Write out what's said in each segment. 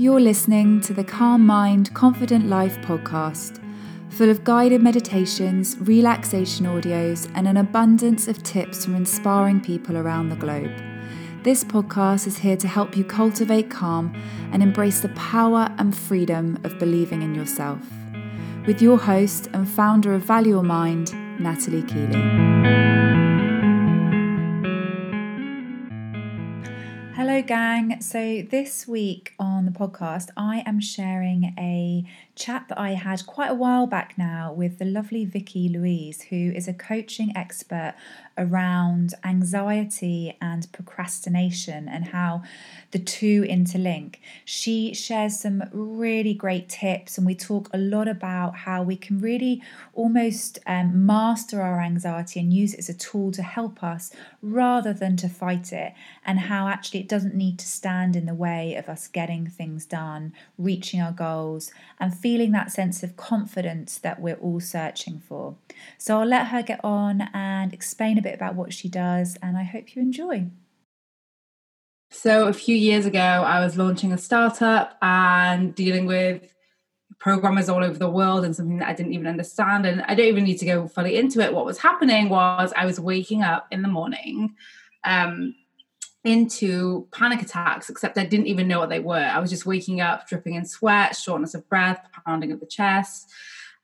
You're listening to the Calm Mind, Confident Life podcast, full of guided meditations, relaxation audios, and an abundance of tips from inspiring people around the globe. This podcast is here to help you cultivate calm and embrace the power and freedom of believing in yourself. With your host and founder of Value Your Mind, Natalie Keeley. Hello, gang. So, this week on the podcast, I am sharing a chat that I had quite a while back now with the lovely Vicky Louise, who is a coaching expert around anxiety and procrastination and how the two interlink. She shares some really great tips, and we talk a lot about how we can really almost um, master our anxiety and use it as a tool to help us rather than to fight it, and how actually it doesn't need to stand in the way of us getting things done, reaching our goals, and feeling that sense of confidence that we're all searching for. So I'll let her get on and explain a bit about what she does, and I hope you enjoy. So, a few years ago, I was launching a startup and dealing with programmers all over the world and something that I didn't even understand. And I don't even need to go fully into it. What was happening was I was waking up in the morning um, into panic attacks, except I didn't even know what they were. I was just waking up, dripping in sweat, shortness of breath, pounding of the chest.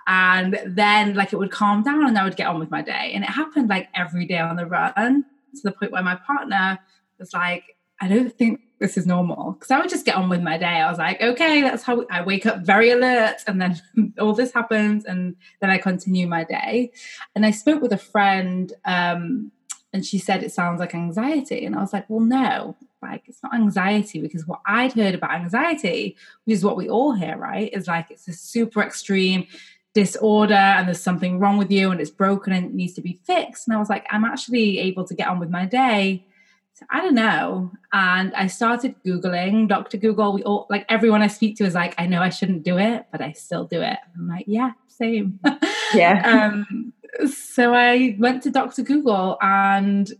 And then, like, it would calm down and I would get on with my day. And it happened like every day on the run to the point where my partner was like, I don't think this is normal because I would just get on with my day. I was like, okay, that's how I wake up very alert, and then all this happens, and then I continue my day. And I spoke with a friend, um, and she said it sounds like anxiety, and I was like, well, no, like it's not anxiety because what I'd heard about anxiety, which is what we all hear, right, is like it's a super extreme disorder and there's something wrong with you and it's broken and it needs to be fixed. And I was like, I'm actually able to get on with my day so I don't know. And I started Googling Dr. Google. We all, like everyone I speak to is like, I know I shouldn't do it, but I still do it. I'm like, yeah, same. Yeah. um, so I went to Dr. Google and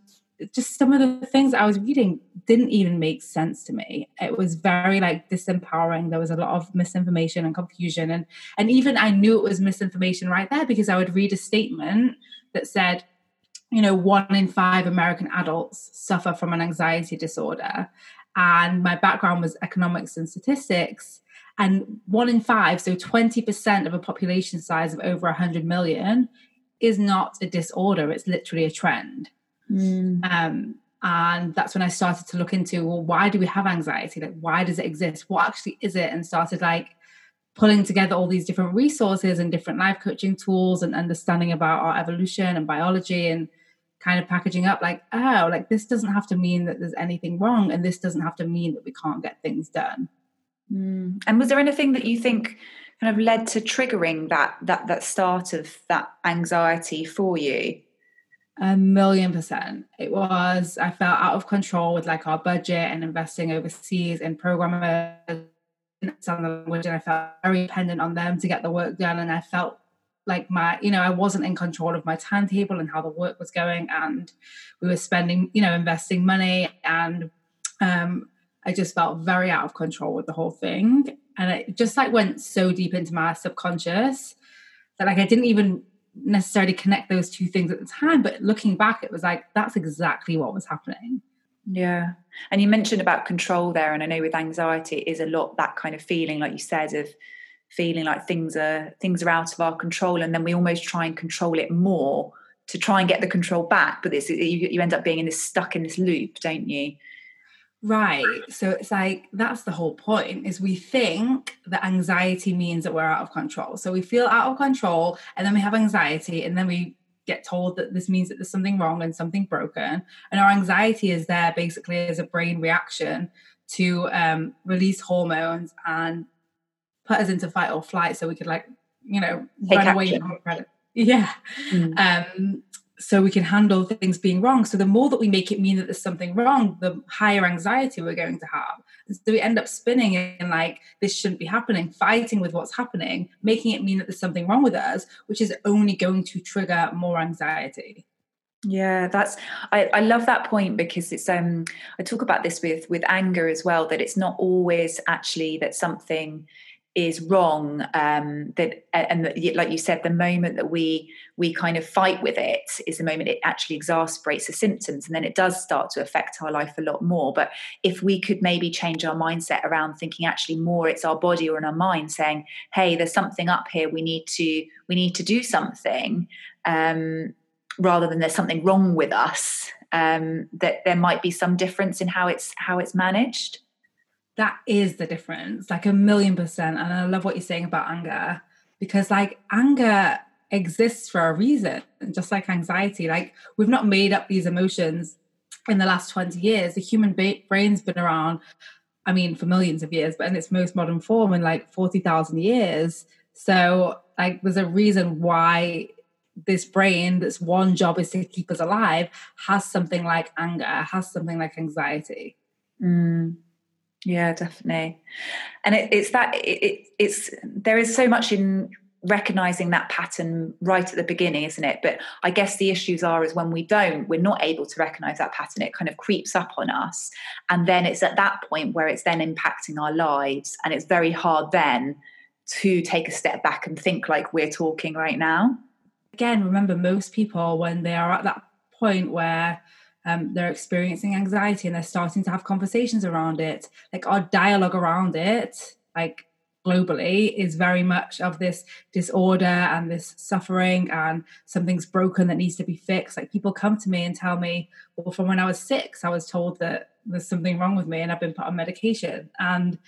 just some of the things I was reading didn't even make sense to me. It was very like disempowering. There was a lot of misinformation and confusion. And and even I knew it was misinformation right there because I would read a statement that said, you know, one in five American adults suffer from an anxiety disorder. And my background was economics and statistics. And one in five, so 20% of a population size of over 100 million, is not a disorder, it's literally a trend. Mm. Um, and that's when I started to look into, well, why do we have anxiety? Like, why does it exist? What actually is it? And started like pulling together all these different resources and different life coaching tools and understanding about our evolution and biology and kind of packaging up like, oh, like this doesn't have to mean that there's anything wrong, and this doesn't have to mean that we can't get things done. Mm. And was there anything that you think kind of led to triggering that that that start of that anxiety for you? A million percent. It was, I felt out of control with like our budget and investing overseas and programmers and I felt very dependent on them to get the work done. And I felt like my you know i wasn't in control of my timetable and how the work was going and we were spending you know investing money and um i just felt very out of control with the whole thing and it just like went so deep into my subconscious that like i didn't even necessarily connect those two things at the time but looking back it was like that's exactly what was happening. Yeah. And you mentioned about control there and i know with anxiety it is a lot that kind of feeling like you said of feeling like things are things are out of our control and then we almost try and control it more to try and get the control back but this you, you end up being in this stuck in this loop don't you right. So it's like that's the whole point is we think that anxiety means that we're out of control. So we feel out of control and then we have anxiety and then we get told that this means that there's something wrong and something broken. And our anxiety is there basically as a brain reaction to um, release hormones and put us into fight or flight so we could like you know Take run action. away from credit. Yeah. Mm. um so we can handle things being wrong. So the more that we make it mean that there's something wrong the higher anxiety we're going to have. So we end up spinning in like this shouldn't be happening fighting with what's happening making it mean that there's something wrong with us which is only going to trigger more anxiety. Yeah, that's I, I love that point because it's um I talk about this with with anger as well that it's not always actually that something is wrong um that and like you said the moment that we we kind of fight with it is the moment it actually exacerbates the symptoms and then it does start to affect our life a lot more. But if we could maybe change our mindset around thinking actually more it's our body or in our mind saying hey there's something up here. We need to we need to do something um rather than there's something wrong with us um, that there might be some difference in how it's how it's managed that is the difference like a million percent. And i love what you're saying about anger because like anger exists for a reason just like anxiety. Like we've not made up these emotions in the last 20 years. The human brain's been around i mean for millions of years but in its most modern form in like 40,000 years. So like there's a reason why this brain that's one job is to keep us alive has something like anger has something like anxiety. Mm. Yeah definitely. And it, it's that it, it, it's there is so much in recognizing that pattern right at the beginning isn't it? But i guess the issues are is when we don't we're not able to recognize that pattern. It kind of creeps up on us. And then it's at that point where it's then impacting our lives. And it's very hard then to take a step back and think like we're talking right now. Again, remember most people when they are at that point where um, they're experiencing anxiety and they're starting to have conversations around it, like our dialogue around it, like globally, is very much of this disorder and this suffering and something's broken that needs to be fixed. Like people come to me and tell me, well, from when I was six, I was told that there's something wrong with me and I've been put on medication. And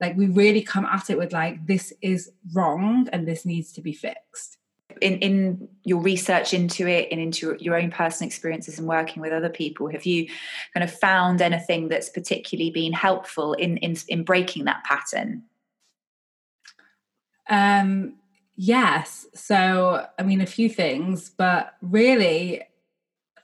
like we really come at it with like, this is wrong and this needs to be fixed in in your research into it and into your own personal experiences and working with other people have you kind of found anything that's particularly been helpful in in, in breaking that pattern? Um yes. So i mean a few things but really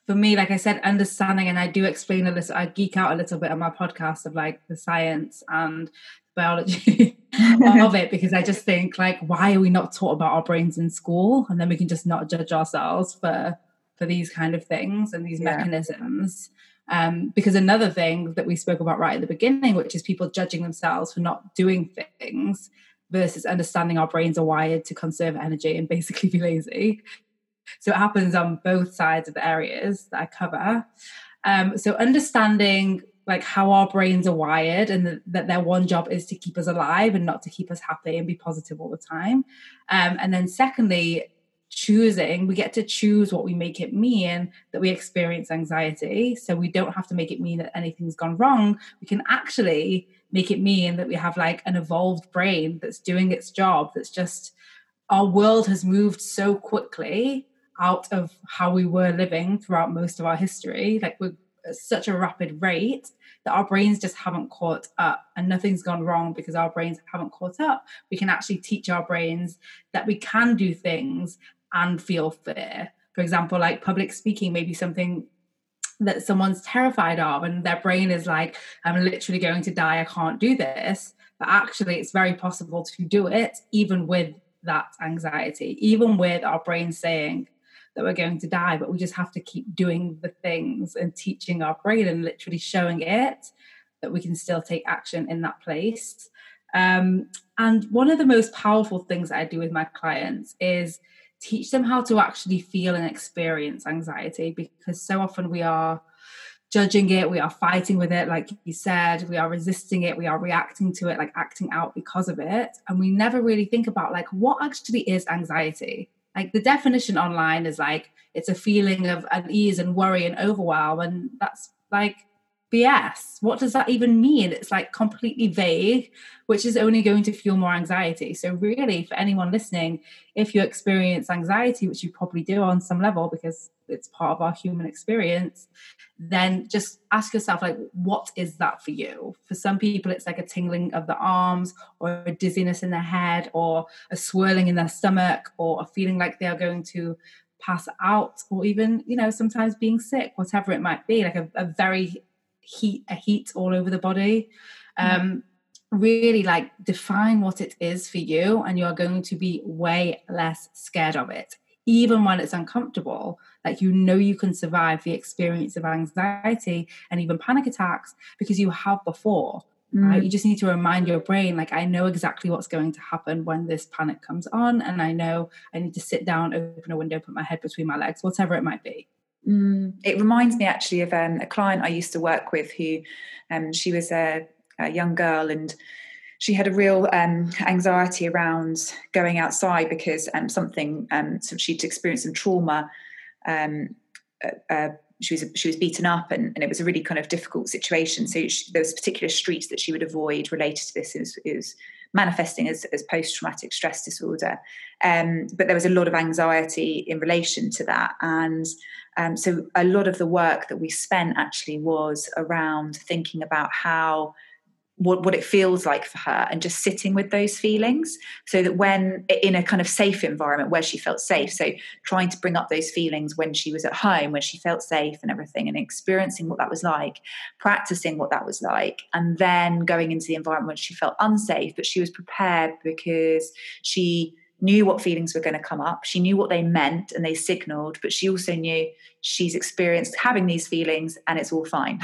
for me like i said understanding and i do explain a little i geek out a little bit on my podcast of like the science and biology of it because I just think like why are we not taught about our brains in school? And then we can just not judge ourselves for for these kind of things and these yeah. mechanisms. Um, because another thing that we spoke about right at the beginning which is people judging themselves for not doing things versus understanding our brains are wired to conserve energy and basically be lazy. So it happens on both sides of the areas that I cover. Um, so understanding like how our brains are wired and that, that, their one job is to keep us alive and not to keep us happy and be positive all the time. Um, and then secondly choosing we get to choose what we make it mean that we experience anxiety. So we don't have to make it mean that anything's gone wrong. We can actually make it mean that we have like an evolved brain that's doing its job that's just our world has moved so quickly out of how we were living throughout most of our history. Like we're at such a rapid rate that our brains just haven't caught up and nothing's gone wrong because our brains haven't caught up. We can actually teach our brains that we can do things and feel fear. For example, like public speaking, maybe something that someone's terrified of, and their brain is like, I'm literally going to die, I can't do this. But actually, it's very possible to do it even with that anxiety, even with our brain saying, that we're going to die, but we just have to keep doing the things and teaching our brain and literally showing it that we can still take action in that place. Um, and one of the most powerful things that I do with my clients is teach them how to actually feel and experience anxiety because so often we are judging it, we are fighting with it, like you said, we are resisting it, we are reacting to it, like acting out because of it. And we never really think about like what actually is anxiety like the definition online is like it's a feeling of unease and worry and overwhelm and that's like BS. What does that even mean? It's like completely vague, which is only going to fuel more anxiety. So, really, for anyone listening, if you experience anxiety, which you probably do on some level because it's part of our human experience, then just ask yourself, like, what is that for you? For some people, it's like a tingling of the arms, or a dizziness in their head, or a swirling in their stomach, or a feeling like they are going to pass out, or even, you know, sometimes being sick, whatever it might be, like a, a very heat a heat all over the body um really like define what it is for you and you're going to be way less scared of it even when it's uncomfortable Like you know you can survive the experience of anxiety and even panic attacks because you have before. Mm. Right? You just need to remind your brain, like, I know exactly what's going to happen when this panic comes on, and I know I need to sit down, open a window, put my head between my legs, whatever it might be. Mm. It reminds me actually of um, a client I used to work with who um, she was a, a young girl and she had a real um, anxiety around going outside because um, something um, so she'd experienced some trauma. Um, uh, uh, she was she was beaten up, and, and, it was a really kind of difficult situation. So she, there was particular streets that she would avoid related to this. It was, it was manifesting as, as post traumatic stress disorder, um, but there was a lot of anxiety in relation to that, and um, so a lot of the work that we spent actually was around thinking about how what, what it feels like for her and just sitting with those feelings so that when in a kind of safe environment where she felt safe so trying to bring up those feelings when she was at home when she felt safe and everything and experiencing what that was like practicing what that was like and then going into the environment when she felt unsafe but she was prepared because she knew what feelings were going to come up. She knew what they meant and they signaled but she also knew she's experienced having these feelings and it's all fine.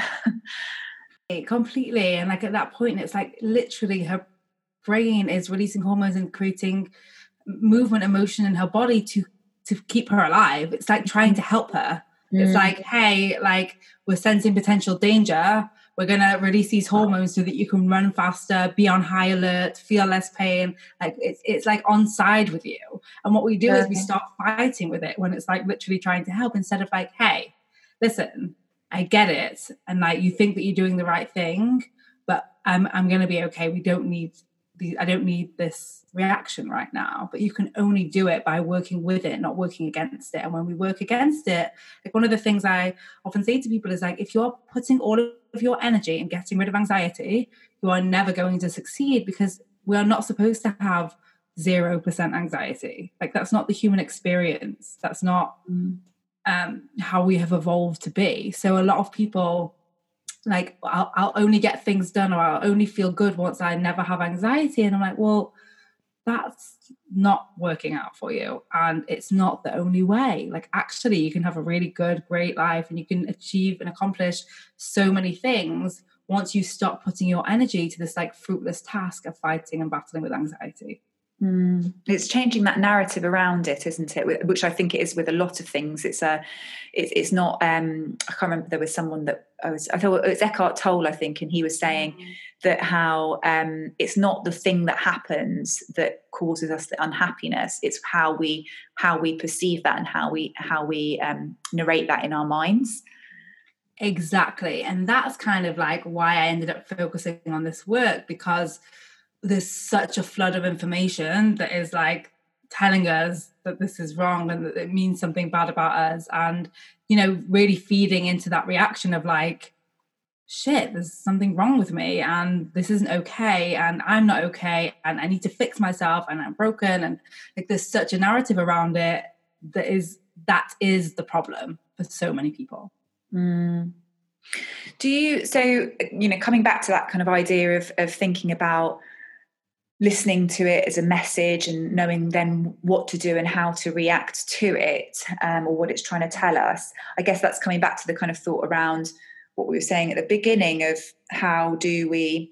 Completely and like at that point it's like literally her brain is releasing hormones and creating movement emotion in her body to to keep her alive. It's like trying to help her. Mm. it's like hey like we're sensing potential danger we're going to release these hormones so that you can run faster be on high alert feel less pain like it's, it's like on side with you and what we do is we start fighting with it when it's like literally trying to help instead of like hey listen I get it. And like you think that you're doing the right thing, but I'm I'm gonna be okay. We don't need I don't need this reaction right now. But you can only do it by working with it, not working against it. And when we work against it, like one of the things I often say to people is like if you're putting all of your energy in getting rid of anxiety, you are never going to succeed because we are not supposed to have zero percent anxiety. Like that's not the human experience. That's not mm um, how we have evolved to be. So a lot of people like I'll, I'll only get things done or I'll only feel good once I never have anxiety, and I'm like, well, that's not working out for you. And it's not the only way. Like actually you can have a really good great life and you can achieve and accomplish so many things once you stop putting your energy to this like fruitless task of fighting and battling with anxiety Mm. It's changing that narrative around it, isn't it? Which I think it is with a lot of things. It's a, it's, it's not. Um, I can't remember. There was someone that I was. I thought it was Eckhart Tolle, I think, and he was saying mm. that how um, it's not the thing that happens that causes us the unhappiness. It's how we how we perceive that and how we how we um, narrate that in our minds. Exactly, and that's kind of like why I ended up focusing on this work because there's such a flood of information that is like telling us that this is wrong and that it means something bad about us and you know really feeding into that reaction of like shit there's something wrong with me and this isn't okay and i'm not okay and i need to fix myself and i'm broken and like there's such a narrative around it that is that is the problem for so many people mm. do you so you know coming back to that kind of idea of of thinking about listening to it as a message and knowing then what to do and how to react to it um, or what it's trying to tell us i guess that's coming back to the kind of thought around what we were saying at the beginning of how do we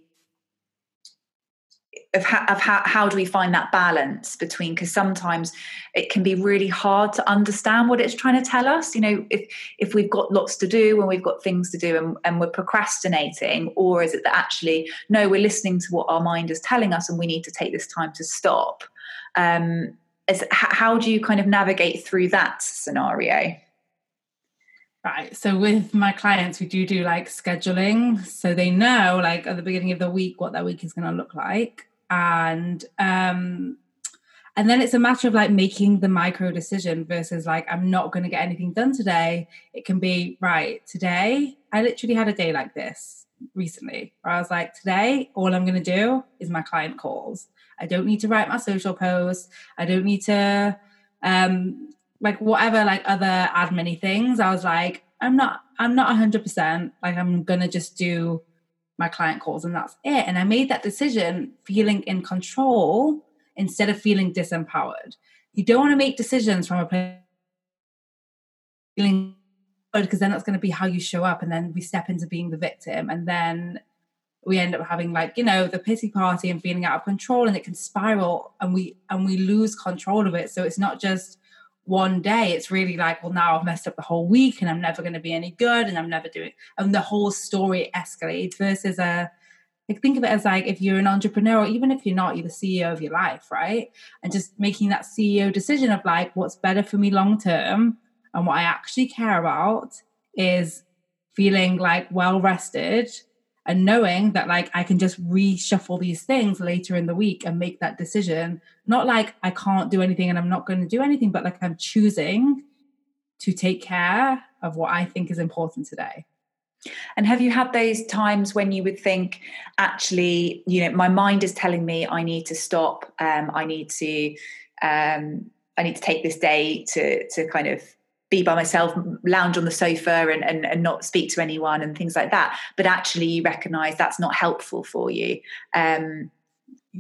of how, of how, how do we find that balance between because sometimes it can be really hard to understand what it's trying to tell us you know if if we've got lots to do and we've got things to do and, and we're procrastinating or is it that actually no we're listening to what our mind is telling us and we need to take this time to stop um as, how do you kind of navigate through that scenario Right. So with my clients, we do do like scheduling. So they know like at the beginning of the week what their week is going to look like and um and then it's a matter of like making the micro decision versus like i'm not going to get anything done today. It can be right today i literally had a day like this recently where i was like today all i'm going to do is my client calls. I don't need to write my social posts. I don't need to um like whatever like other admin things. I was like i'm not i'm not 100% like i'm gonna just do my client calls and that's it. And I made that decision feeling in control instead of feeling disempowered. You don't want to make decisions from a place feeling because then that's going to be how you show up and then we step into being the victim and then we end up having like you know the pity party and feeling out of control and it can spiral and we and we lose control of it so it's not just one day it's really like well now i've messed up the whole week and i'm never going to be any good and i'm never doing and the whole story escalates versus a like think of it as like if you're an entrepreneur or even if you're not you're the ceo of your life right? And just making that ceo decision of like what's better for me long term and what i actually care about is feeling like well rested and knowing that like I can just reshuffle these things later in the week and make that decision. Not like I can't do anything and I'm not going to do anything, but like I'm choosing to take care of what I think is important today. And have you had those times when you would think, actually, you know, my mind is telling me I need to stop, um, I need to, um, I need to take this day to to kind of be by myself, lounge on the sofa and, and, and not speak to anyone and things like that. But actually, you recognize that's not helpful for you. Um,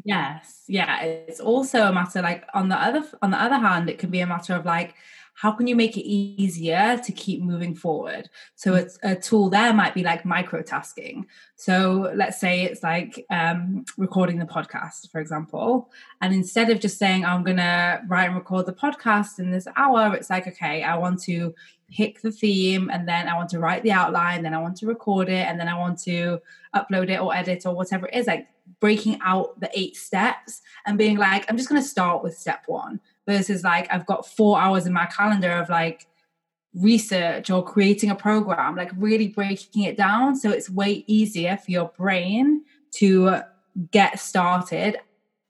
yes, yeah. It's also a matter like on the other on the other hand, it can be a matter of like how can you make it easier to keep moving forward? So mm. a, a tool there might be like microtasking. So let's say it's like um, recording the podcast for example and instead of just saying i'm gonna write and record the podcast in this hour it's like okay i want to pick the theme and then i want to write the outline then i want to record it and then i want to upload it or edit or whatever it is like breaking out the eight steps and being like i'm just going to start with step one versus like I've got four hours in my calendar of like research or creating a program, like really breaking it down. So it's way easier for your brain to get started.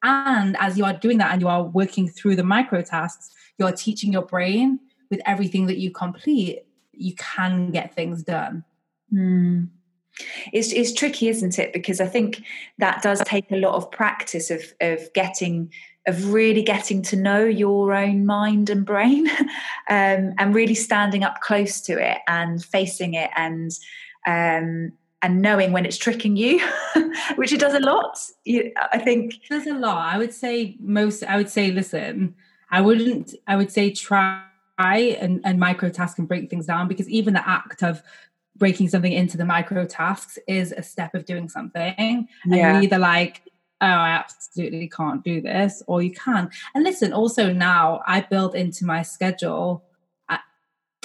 And as you are doing that and you are working through the micro tasks, you're teaching your brain with everything that you complete, you can get things done. Mm. It's, it's tricky, isn't it? Because I think that does take a lot of practice of, of getting of really getting to know your own mind and brain um, and really standing up close to it and facing it and um, and knowing when it's tricking you which it does a lot. You, i think it does a lot. I would say most i would say listen i wouldn't i would say try and, and microtask and break things down because even the act of breaking something into the micro tasks is a step of doing something. Yeah. and either like oh, I absolutely can't do this, or you can. And listen, also now I build into my schedule, uh,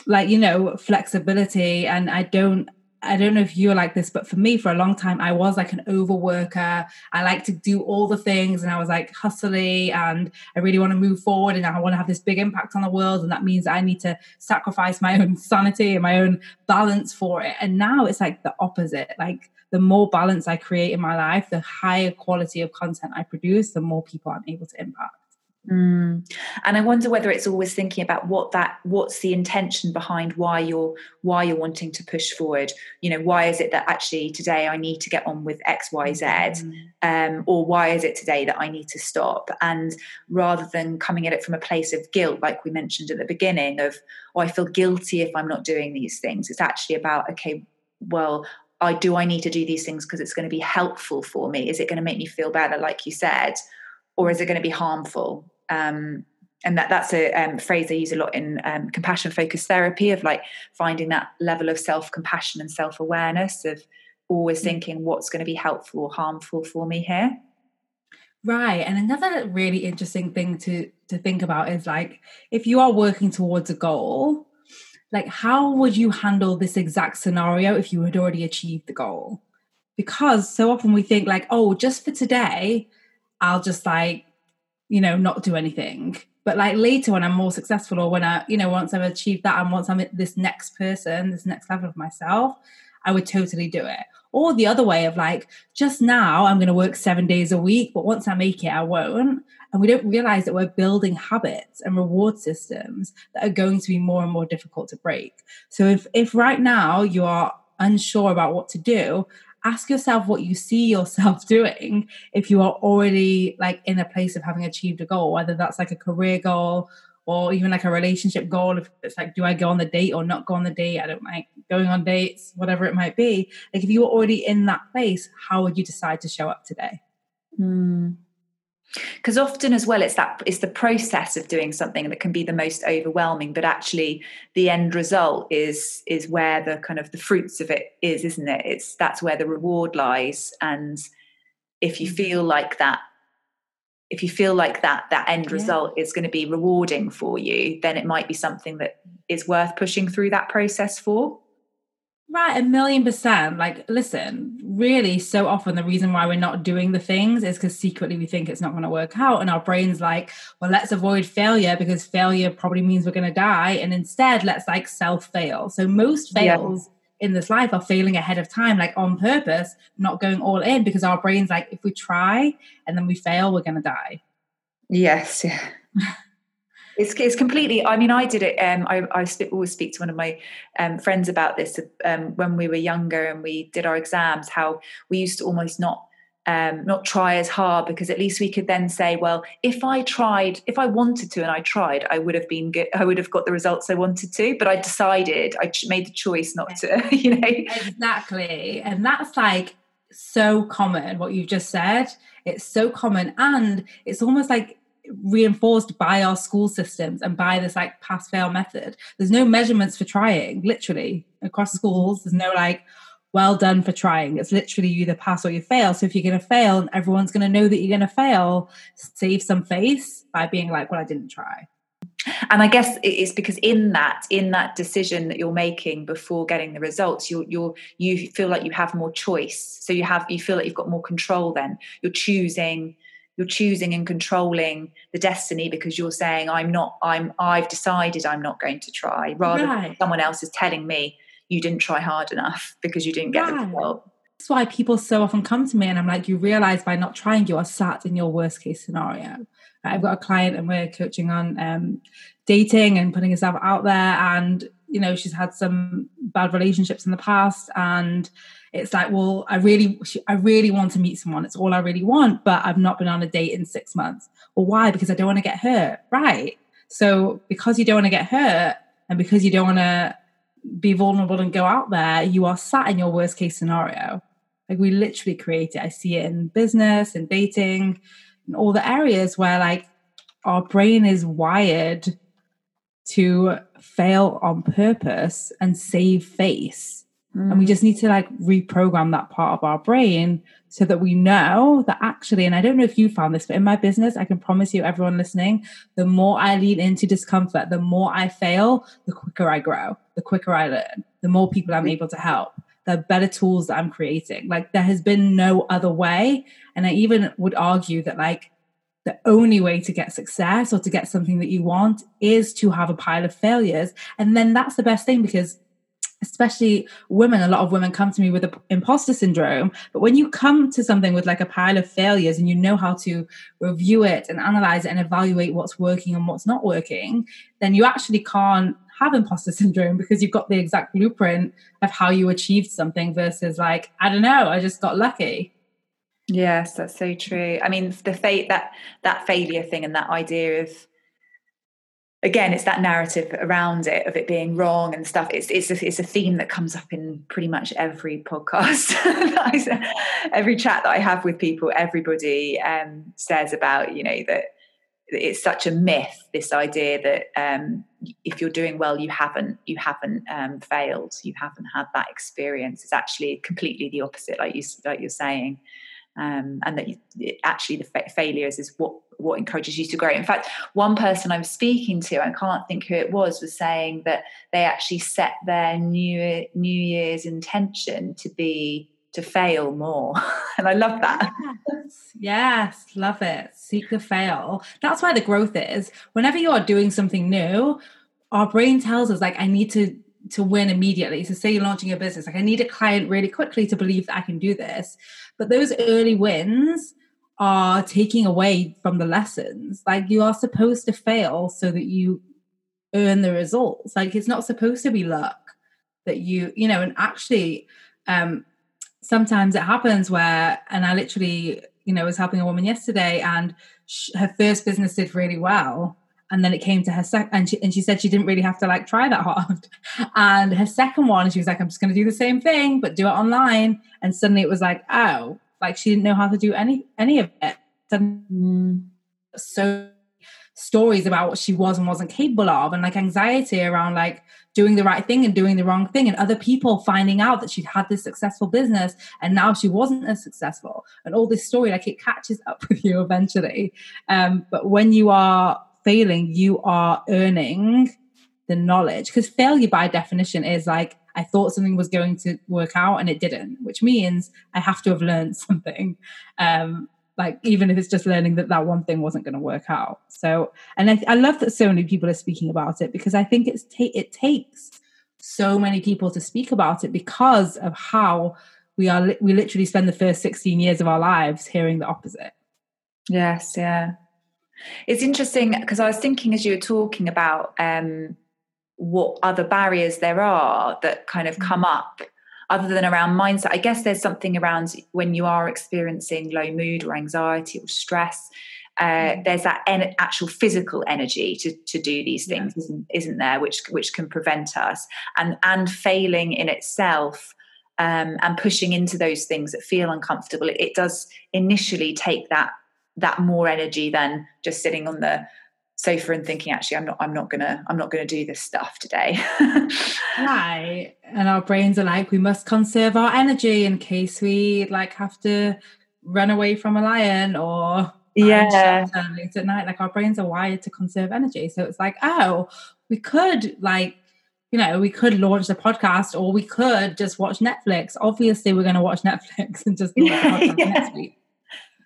like, you know, flexibility. And I don't, I don't know if you're like this, but for me, for a long time, I was like an overworker. I like to do all the things and I was like hustly and I really want to move forward and I want to have this big impact on the world. And that means I need to sacrifice my own sanity and my own balance for it. And now it's like the opposite. Like the more balance I create in my life, the higher quality of content I produce, the more people I'm able to impact. Mm. And I wonder whether it's always thinking about what that what's the intention behind why you're why you're wanting to push forward. You know, why is it that actually today I need to get on with X, Y, Z, mm. um, or why is it today that I need to stop? And rather than coming at it from a place of guilt, like we mentioned at the beginning, of oh, I feel guilty if I'm not doing these things. It's actually about okay, well, I do I need to do these things because it's going to be helpful for me? Is it going to make me feel better, like you said, or is it going to be harmful? Um, and that that's a um, phrase I use a lot in um, compassion focused therapy of like finding that level of self compassion and self awareness of always mm. thinking what's going to be helpful or harmful for me here. Right, and another really interesting thing to to think about is like if you are working towards a goal like how would you handle this exact scenario if you had already achieved the goal? Because so often we think like oh just for today i'll just like you know not do anything. But like later when i'm more successful or when i you know once i've achieved that and once i'm this next person this next level of myself i would totally do it or the other way of like just now i'm going to work seven days a week but once i make it i won't. And we don't realize that we're building habits and reward systems that are going to be more and more difficult to break. So if if right now you are unsure about what to do ask yourself what you see yourself doing if you are already like in a place of having achieved a goal whether that's like a career goal or even like a relationship goal if it's like do i go on the date or not go on the date i don't like going on dates whatever it might be like if you were already in that place how would you decide to show up today mm. because often as well it's that it's the process of doing something that can be the most overwhelming but actually the end result is is where the kind of the fruits of it is isn't it it's that's where the reward lies and if you mm-hmm. feel like that if you feel like that that end result yeah. is going to be rewarding for you then it might be something that is worth pushing through that process for Right, a million percent. Like, listen, really, so often the reason why we're not doing the things is because secretly we think it's not going to work out. And our brain's like, well, let's avoid failure because failure probably means we're going to die. And instead, let's like self fail. So, most fails yeah. In this life are failing ahead of time, like on purpose, not going all in because our brain's like, if we try and then we fail, we're going to die. Yes. Yeah. It's, it's completely. I mean, I did it. Um, I, I always speak to one of my um, friends about this um, when we were younger and we did our exams. How we used to almost not um, not try as hard because at least we could then say, well, if I tried, if I wanted to and I tried, I would have been good. I would have got the results I wanted to. But I decided, I made the choice not to. You know, exactly, and that's like so common. What you've just said, it's so common, and it's almost like reinforced by our school systems and by this like pass fail method. There's no measurements for trying, literally across schools. There's no like, well done for trying. It's literally you either pass or you fail. So if you're going to fail, and everyone's going to know that you're going to fail. Save some face by being like, well, I didn't try. And I guess it's because in that, in that decision that you're making before getting the results, you're you're you feel like you have more choice. So you have you feel like you've got more control. Then you're choosing you're choosing and controlling the destiny because you're saying i'm not i'm i've decided i'm not going to try rather right. than someone else is telling me you didn't try hard enough because you didn't get right. the result. That's why people so often come to me and i'm like you realize by not trying you are sat in your worst case scenario. I've got a client and we're coaching on um, dating and putting yourself out there and you know she's had some bad relationships in the past and it's like well i really i really want to meet someone. It's all i really want but i've not been on a date in six months. Well why? Because i don't want to get hurt right? So because you don't want to get hurt and because you don't want to be vulnerable and go out there you are sat in your worst case scenario. Like we literally create it. I see it in business and dating and all the areas where like our brain is wired to fail on purpose and save face Mm. And we just need to like reprogram that part of our brain so that we know that actually, and I don't know if you found this, but in my business, I can promise you, everyone listening, the more I lean into discomfort, the more I fail, the quicker I grow, the quicker I learn, the more people I'm able to help, the better tools that I'm creating. Like there has been no other way. And I even would argue that like the only way to get success or to get something that you want is to have a pile of failures. And then that's the best thing because especially women a lot of women come to me with the imposter syndrome but when you come to something with like a pile of failures and you know how to review it and analyze it and evaluate what's working and what's not working then you actually can't have imposter syndrome because you've got the exact blueprint of how you achieved something versus like i don't know i just got lucky. Yes that's so true. I mean the fate that that failure thing and that idea of again, it's that narrative around it of it being wrong and stuff. It's it's a, it's a theme that comes up in pretty much every podcast, every chat that I have with people. Everybody um, says about you know that it's such a myth. This idea that um, if you're doing well, you haven't you haven't um, failed. You haven't had that experience. It's actually completely the opposite, like you like you're saying. Um, and that you, actually the fa- failures is what what encourages you to grow. In fact, one person I was speaking to, I can't think who it was, was saying that they actually set their new New Year's intention to be to fail more, and I love that. Yes, yes, love it. Seek the fail. That's why the growth is. Whenever you are doing something new, our brain tells us like, I need to to win immediately. So say you're launching a business, like I need a client really quickly to believe that I can do this. But those early wins are taking away from the lessons. Like you are supposed to fail so that you earn the results. Like it's not supposed to be luck that you, you know, and actually um sometimes it happens where and I literally, you know, was helping a woman yesterday and her first business did really well and then it came to her second and she, and she said she didn't really have to like try that hard. And her second one she was like i'm just going to do the same thing but do it online. And suddenly it was like oh like she didn't know how to do any any of it. So stories about what she was and wasn't capable of and like anxiety around like doing the right thing and doing the wrong thing and other people finding out that she'd had this successful business and now she wasn't as successful. And all this story like it catches up with you eventually. Um, but when you are failing you are earning the knowledge. Because failure by definition is like i thought something was going to work out and it didn't which means i have to have learned something. Um, like even if it's just learning that that one thing wasn't going to work out. So and I, I, love that so many people are speaking about it because i think it's ta- it takes so many people to speak about it because of how we are li- we literally spend the first 16 years of our lives hearing the opposite. Yes yeah it's interesting because i was thinking as you were talking about um what other barriers there are that kind of come mm. up other than around mindset i guess there's something around when you are experiencing low mood or anxiety or stress uh, mm. there's that en- actual physical energy to, to do these things yeah. isn't, isn't there which which can prevent us and and failing in itself um, and pushing into those things that feel uncomfortable it, it does initially take that that more energy than just sitting on the sofa and thinking actually i'm not i'm not gonna i'm not gonna do this stuff today. Right. And our brains are like we must conserve our energy in case we like have to run away from a lion or yeah. late at night. Like our brains are wired to conserve energy. So it's like oh we could like you know we could launch the podcast or we could just watch netflix. Obviously we're going to watch netflix and just yeah. next week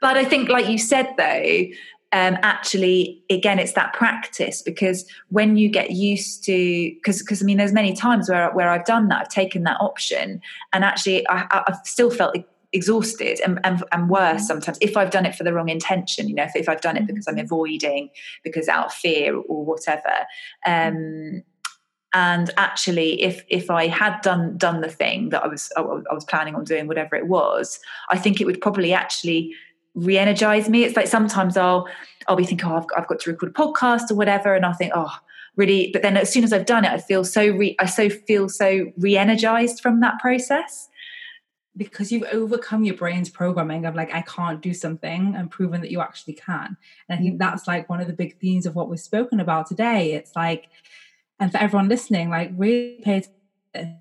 but I think, like you said, though, um, actually again it's that practice because when you get used to because because i mean there's many times where where i've done that i've taken that option and actually I, have still felt exhausted and, and, and worse mm-hmm. sometimes if i've done it for the wrong intention you know if, if i've done it because i'm mm-hmm. avoiding because out of fear or whatever um, and actually if if i had done done the thing that i was i was planning on doing whatever it was i think it would probably actually re-energize me. It's like sometimes i'll i'll be thinking oh I've, I've got to record a podcast or whatever and i'll think oh really? But then as soon as i've done it i feel so re, i so feel so re-energized from that process. Because you've overcome your brain's programming of like i can't do something and proven that you actually can. And i think that's like one of the big themes of what we've spoken about today. It's like and for everyone listening like really pay attention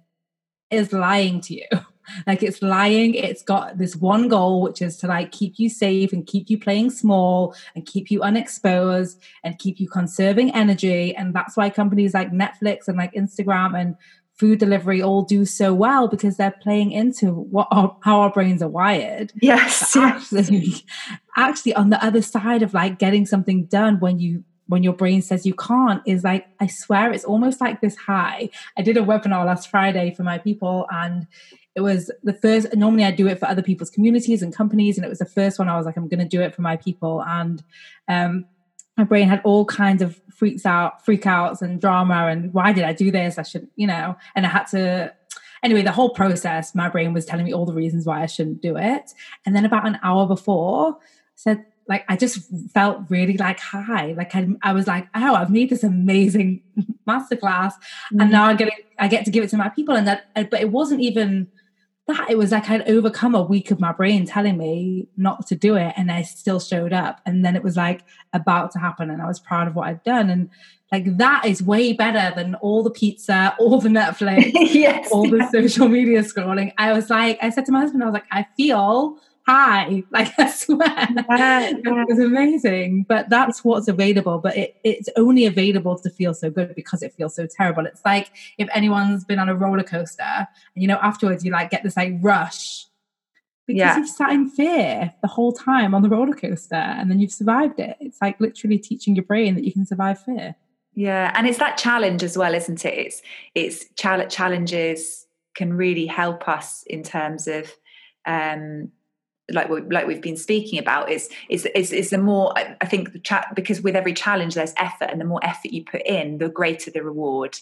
is lying to you. Like it's lying. It's got this one goal which is to like keep you safe and keep you playing small and keep you unexposed and keep you conserving energy. And that's why companies like netflix and like instagram and food delivery all do so well because they're playing into what our, how our brains are wired. Yes, actually, actually on the other side of like getting something done when you when your brain says you can't is like i swear it's almost like this high. I did a webinar last friday for my people and it was the first normally i do it for other people's communities and companies and it was the first one i was like i'm going to do it for my people. And um, my brain had all kinds of freaks out freak outs and drama and why did i do this? I should you know and i had to anyway the whole process my brain was telling me all the reasons why i shouldn't do it. And then about an hour before said like I just felt really like high. Like I, I was like, oh, I've made this amazing masterclass, mm-hmm. and now I get it, I get to give it to my people. And that, but it wasn't even that. It was like I'd overcome a week of my brain telling me not to do it, and I still showed up. And then it was like about to happen, and I was proud of what I'd done. And like that is way better than all the pizza, all the Netflix, yes, all the social media scrolling. I was like, I said to my husband, I was like, I feel high. Like I swear, yeah, yeah. it was amazing. But that's what's available. But it, it's only available to feel so good because it feels so terrible. It's like if anyone's been on a roller coaster, and you know afterwards you like get this like rush because yeah. you've sat in fear the whole time on the roller coaster, and then you've survived it. It's like literally teaching your brain that you can survive fear. Yeah, and it's that challenge as well, isn't it? It's it's challenges can really help us in terms of um, like we, like we've been speaking about is is is, is the more I think the chat because with every challenge there's effort and the more effort you put in the greater the reward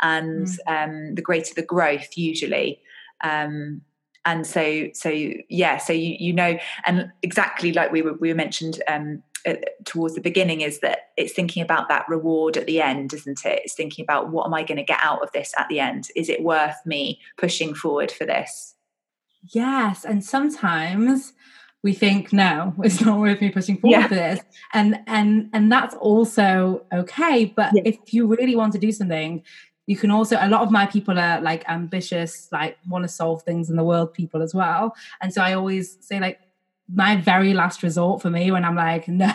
and mm. um, the greater the growth usually. Um, and so so yeah so you you know and exactly like we were we were mentioned um, uh, towards the beginning is that it's thinking about that reward at the end isn't it? It's thinking about what am i going to get out of this at the end? Is it worth me pushing forward for this Yes. And sometimes we think no it's not worth me pushing forward yeah. for this and and and that's also okay but yeah. if you really want to do something you can also a lot of my people are like ambitious like want to solve things in the world people as well and so i always say like my very last resort for me when I'm like, no,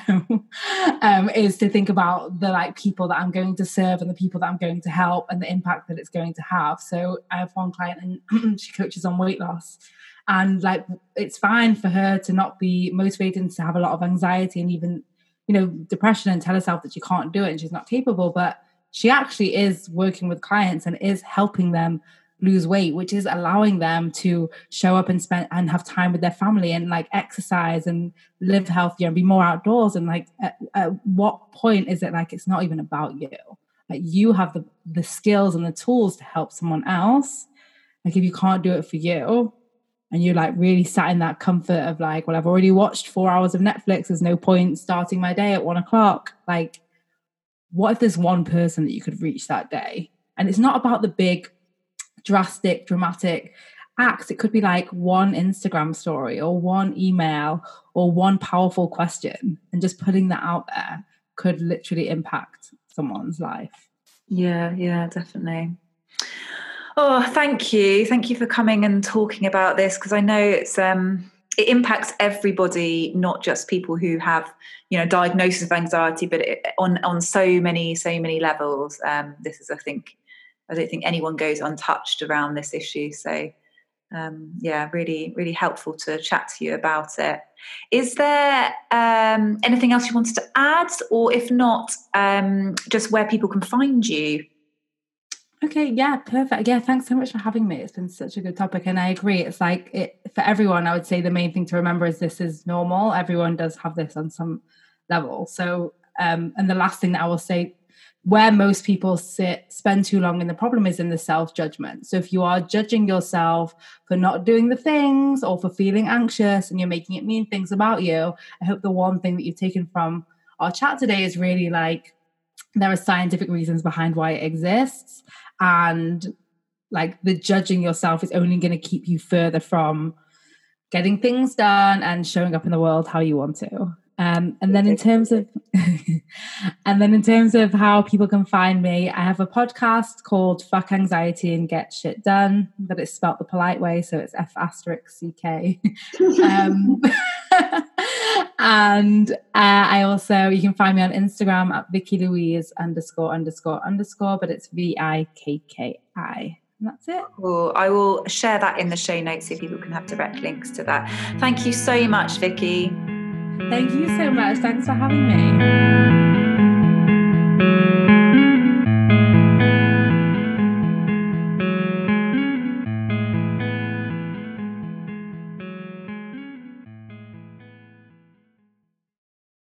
um, is to think about the like people that I'm going to serve and the people that I'm going to help and the impact that it's going to have. So I have one client and she coaches on weight loss. And like it's fine for her to not be motivated and to have a lot of anxiety and even, you know, depression and tell herself that she can't do it and she's not capable. But she actually is working with clients and is helping them lose weight which is allowing them to show up and spend and have time with their family and like exercise and live healthier and be more outdoors. And like at, at what point is it like it's not even about you? Like you have the the skills and the tools to help someone else. Like if you can't do it for you and you're like really sat in that comfort of like well i've already watched four hours of netflix there's no point starting my day at one o'clock. Like what if there's one person that you could reach that day? And it's not about the big drastic, dramatic acts. It could be like one Instagram story or one email or one powerful question, and just putting that out there could literally impact someone's life. Yeah, yeah, definitely. Oh, thank you. Thank you for coming and talking about this because I know it's um it impacts everybody, not just people who have, you know, diagnosis of anxiety, but it, on on so many so many levels. Um, this is, I think, I don't think anyone goes untouched around this issue. So, um, yeah, really, really helpful to chat to you about it. Is there um, anything else you wanted to add, or if not, um, just where people can find you? Okay, yeah, perfect. Yeah, thanks so much for having me. It's been such a good topic, and I agree. It's like it for everyone. I would say the main thing to remember is this is normal. Everyone does have this on some level. So, um, and the last thing that I will say where most people sit spend too long and the problem is in the self judgment so if you are judging yourself for not doing the things or for feeling anxious and you're making it mean things about you i hope the one thing that you've taken from our chat today is really like there are scientific reasons behind why it exists. And like the judging yourself is only going to keep you further from getting things done and showing up in the world how you want to um, and then in terms of and then in terms of how people can find me, I have a podcast called Fuck Anxiety and Get Shit Done, but it's spelt the polite way, so it's F asterisk C K. um, and uh, I also you can find me on Instagram at Vikki Louise underscore underscore underscore, but it's V I K K I. And that's it. Cool. I will share that in the show notes so people can have direct links to that. Thank you so much, Vikki. Thank you so much. Thanks for having me.